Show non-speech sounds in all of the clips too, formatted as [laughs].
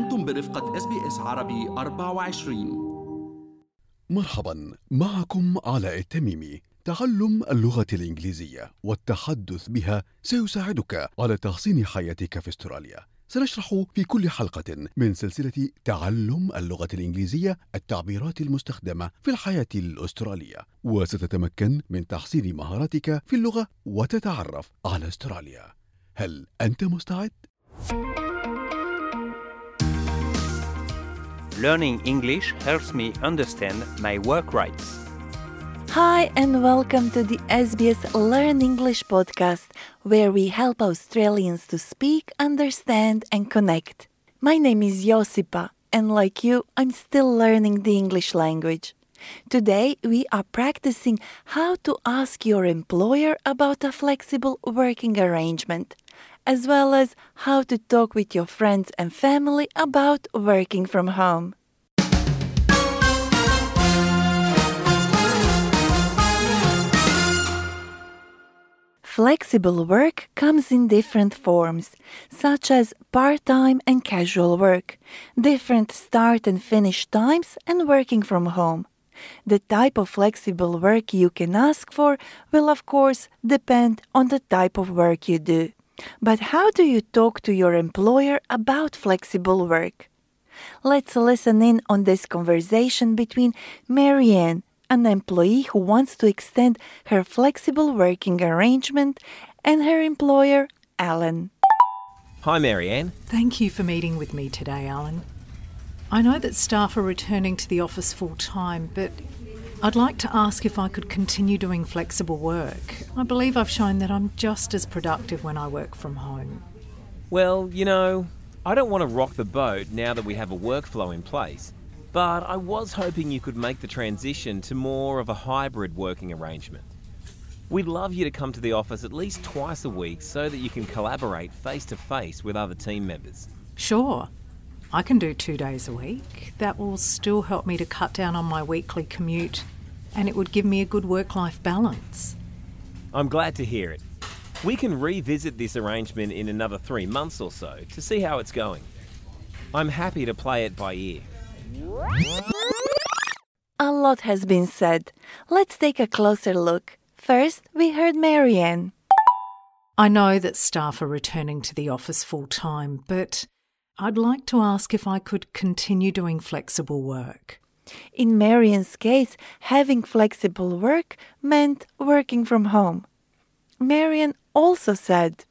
أنتم برفقة إس بي إس عربي 24 مرحبا معكم علاء التميمي تعلم اللغة الإنجليزية والتحدث بها سيساعدك على تحسين حياتك في أستراليا. سنشرح في كل حلقة من سلسلة تعلم اللغة الإنجليزية التعبيرات المستخدمة في الحياة الأسترالية، وستتمكن من تحسين مهاراتك في اللغة وتتعرف على أستراليا. هل أنت مستعد؟ Learning English helps me understand my work rights. Hi, and welcome to the SBS Learn English podcast, where we help Australians to speak, understand, and connect. My name is Josipa, and like you, I'm still learning the English language. Today, we are practicing how to ask your employer about a flexible working arrangement, as well as how to talk with your friends and family about working from home. Flexible work comes in different forms, such as part time and casual work, different start and finish times, and working from home. The type of flexible work you can ask for will, of course, depend on the type of work you do. But how do you talk to your employer about flexible work? Let's listen in on this conversation between Marianne, an employee who wants to extend her flexible working arrangement, and her employer, Alan. Hi, Marianne. Thank you for meeting with me today, Alan. I know that staff are returning to the office full time, but I'd like to ask if I could continue doing flexible work. I believe I've shown that I'm just as productive when I work from home. Well, you know, I don't want to rock the boat now that we have a workflow in place, but I was hoping you could make the transition to more of a hybrid working arrangement. We'd love you to come to the office at least twice a week so that you can collaborate face to face with other team members. Sure, I can do two days a week. That will still help me to cut down on my weekly commute, and it would give me a good work life balance. I'm glad to hear it. We can revisit this arrangement in another three months or so to see how it's going. I'm happy to play it by ear. A lot has been said. Let's take a closer look. First, we heard Marianne. I know that staff are returning to the office full time, but I'd like to ask if I could continue doing flexible work. In Marianne's case, having flexible work meant working from home. Marianne also said,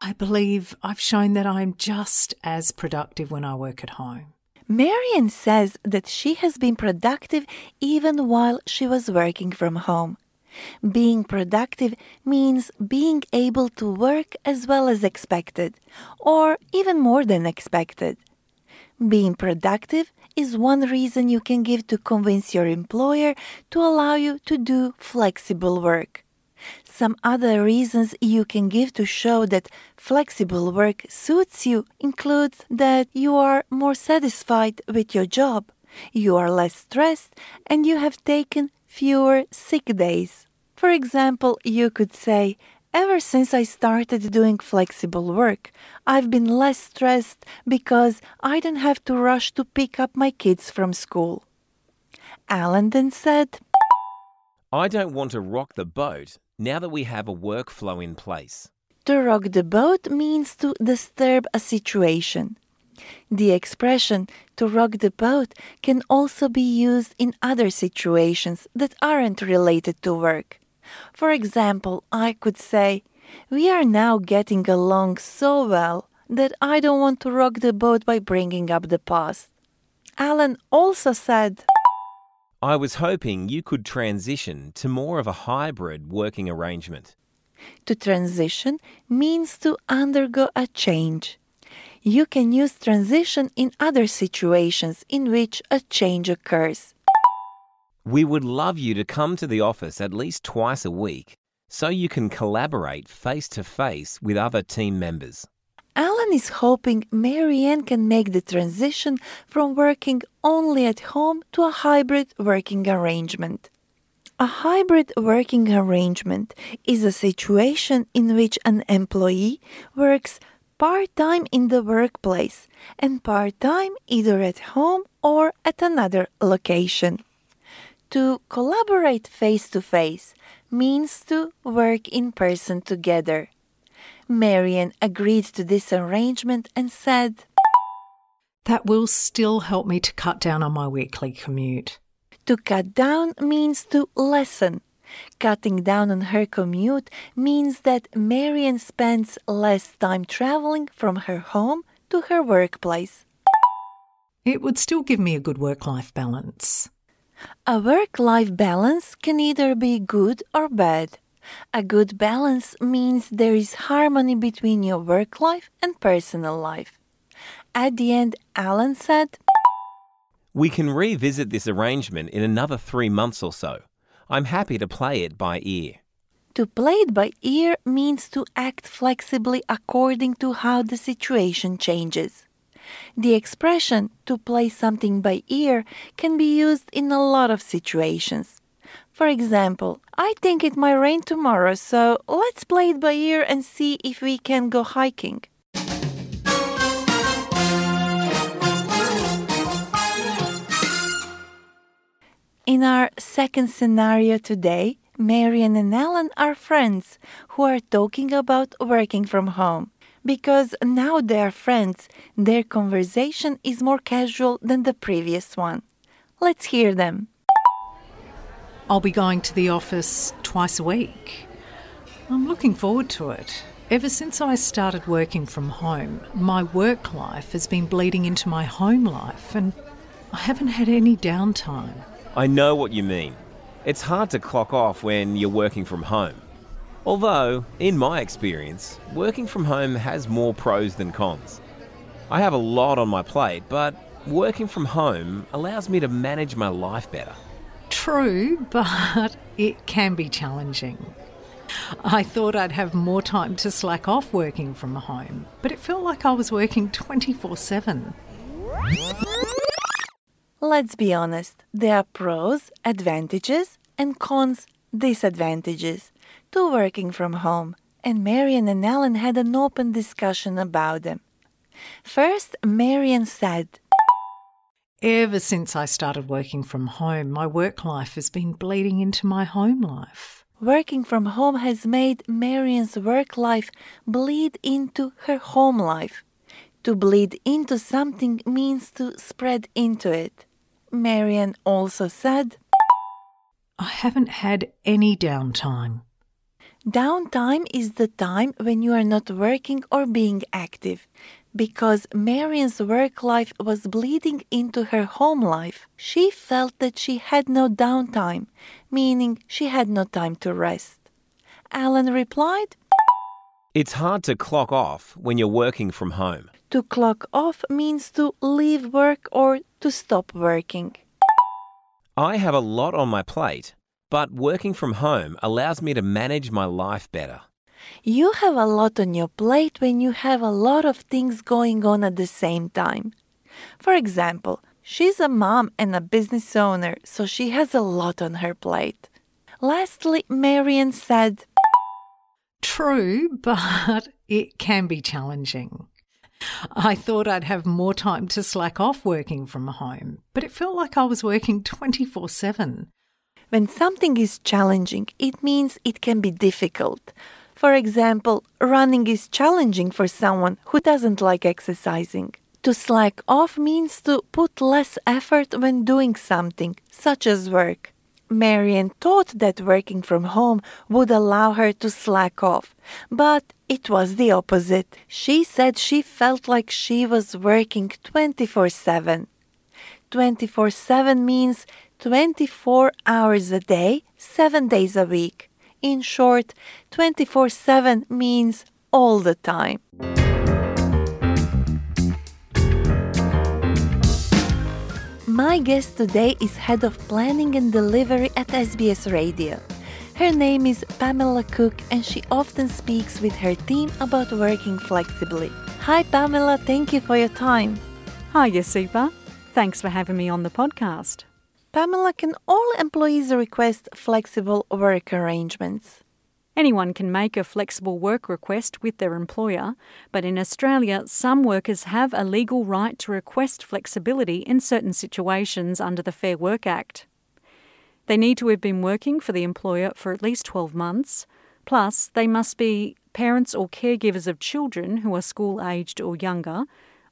I believe I've shown that I'm just as productive when I work at home. Marianne says that she has been productive even while she was working from home. Being productive means being able to work as well as expected, or even more than expected. Being productive is one reason you can give to convince your employer to allow you to do flexible work. Some other reasons you can give to show that flexible work suits you include that you are more satisfied with your job, you are less stressed, and you have taken fewer sick days. For example, you could say, Ever since I started doing flexible work, I've been less stressed because I don't have to rush to pick up my kids from school. Alan then said, I don't want to rock the boat now that we have a workflow in place. To rock the boat means to disturb a situation. The expression to rock the boat can also be used in other situations that aren't related to work. For example, I could say, We are now getting along so well that I don't want to rock the boat by bringing up the past. Alan also said, I was hoping you could transition to more of a hybrid working arrangement. To transition means to undergo a change. You can use transition in other situations in which a change occurs. We would love you to come to the office at least twice a week so you can collaborate face to face with other team members. Alan is hoping Marianne can make the transition from working only at home to a hybrid working arrangement. A hybrid working arrangement is a situation in which an employee works part time in the workplace and part time either at home or at another location. To collaborate face to face means to work in person together. Marian agreed to this arrangement and said, That will still help me to cut down on my weekly commute. To cut down means to lessen. Cutting down on her commute means that Marian spends less time traveling from her home to her workplace. It would still give me a good work life balance. A work life balance can either be good or bad. A good balance means there is harmony between your work life and personal life. At the end, Alan said, We can revisit this arrangement in another three months or so. I'm happy to play it by ear. To play it by ear means to act flexibly according to how the situation changes. The expression to play something by ear can be used in a lot of situations. For example, I think it might rain tomorrow, so let's play it by ear and see if we can go hiking. In our second scenario today, Marian and Alan are friends who are talking about working from home. Because now they are friends, their conversation is more casual than the previous one. Let's hear them. I'll be going to the office twice a week. I'm looking forward to it. Ever since I started working from home, my work life has been bleeding into my home life, and I haven't had any downtime. I know what you mean. It's hard to clock off when you're working from home. Although, in my experience, working from home has more pros than cons. I have a lot on my plate, but working from home allows me to manage my life better. True, [laughs] but it can be challenging. I thought I'd have more time to slack off working from home, but it felt like I was working 24 7. Let's be honest, there are pros, advantages, and cons, disadvantages to working from home, and Marian and Alan had an open discussion about them. First, Marian said, Ever since I started working from home, my work life has been bleeding into my home life. Working from home has made Marian's work life bleed into her home life. To bleed into something means to spread into it. Marian also said, I haven't had any downtime. Downtime is the time when you are not working or being active. Because Marian's work life was bleeding into her home life, she felt that she had no downtime, meaning she had no time to rest. Alan replied, It's hard to clock off when you're working from home. To clock off means to leave work or to stop working. I have a lot on my plate, but working from home allows me to manage my life better. You have a lot on your plate when you have a lot of things going on at the same time. For example, she's a mom and a business owner, so she has a lot on her plate. Lastly, Marian said, True, [laughs] but it can be challenging. I thought I'd have more time to slack off working from home, but it felt like I was working 24 7. When something is challenging, it means it can be difficult. For example, running is challenging for someone who doesn't like exercising. To slack off means to put less effort when doing something, such as work. Marian thought that working from home would allow her to slack off, but it was the opposite. She said she felt like she was working 24 7. 24 7 means 24 hours a day, 7 days a week. In short, 24 7 means all the time. My guest today is Head of Planning and Delivery at SBS Radio. Her name is Pamela Cook and she often speaks with her team about working flexibly. Hi, Pamela, thank you for your time. Hi, Josipa. Thanks for having me on the podcast. Pamela, can all employees request flexible work arrangements? Anyone can make a flexible work request with their employer, but in Australia, some workers have a legal right to request flexibility in certain situations under the Fair Work Act. They need to have been working for the employer for at least 12 months, plus, they must be parents or caregivers of children who are school aged or younger,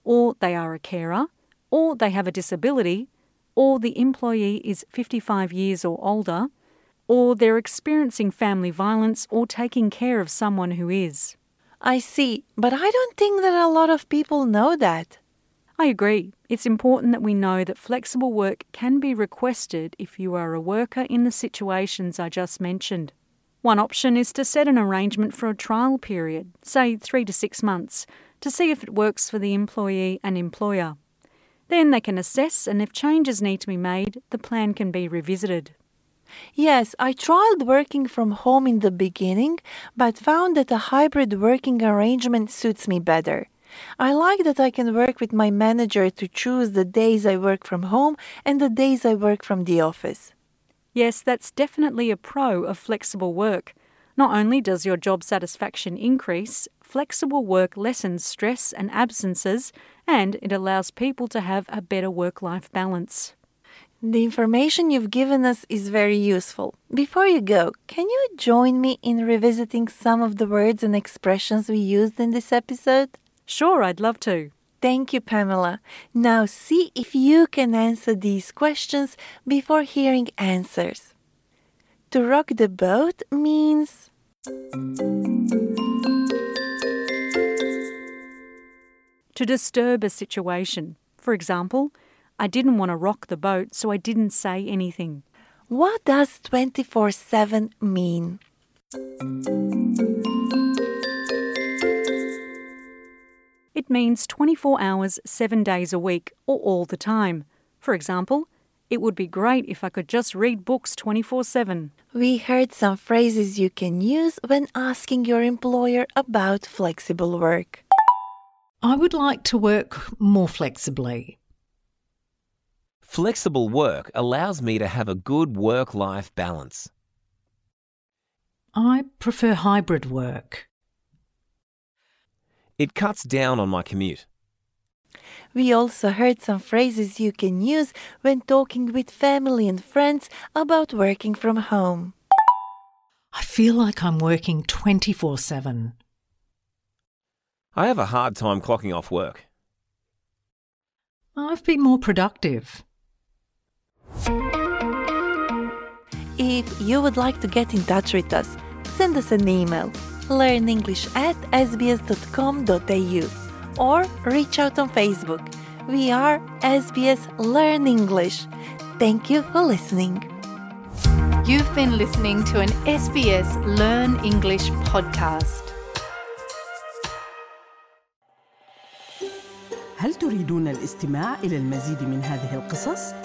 or they are a carer, or they have a disability, or the employee is 55 years or older, or they're experiencing family violence or taking care of someone who is. I see, but I don't think that a lot of people know that. I agree. It's important that we know that flexible work can be requested if you are a worker in the situations I just mentioned. One option is to set an arrangement for a trial period, say three to six months, to see if it works for the employee and employer. Then they can assess, and if changes need to be made, the plan can be revisited. Yes, I tried working from home in the beginning, but found that a hybrid working arrangement suits me better. I like that I can work with my manager to choose the days I work from home and the days I work from the office. Yes, that's definitely a pro of flexible work. Not only does your job satisfaction increase, flexible work lessens stress and absences, and it allows people to have a better work life balance. The information you've given us is very useful. Before you go, can you join me in revisiting some of the words and expressions we used in this episode? Sure, I'd love to. Thank you, Pamela. Now see if you can answer these questions before hearing answers. To rock the boat means. To disturb a situation. For example, I didn't want to rock the boat, so I didn't say anything. What does 24 7 mean? It means 24 hours, 7 days a week, or all the time. For example, it would be great if I could just read books 24 7. We heard some phrases you can use when asking your employer about flexible work. I would like to work more flexibly. Flexible work allows me to have a good work life balance. I prefer hybrid work. It cuts down on my commute. We also heard some phrases you can use when talking with family and friends about working from home. I feel like I'm working 24 7. I have a hard time clocking off work. I've been more productive. If you would like to get in touch with us, send us an email learnenglish at sbs.com.au or reach out on Facebook. We are SBS Learn English. Thank you for listening. You've been listening to an SBS Learn English podcast. هل تريدون الاستماع إلى المزيد من هذه القصص؟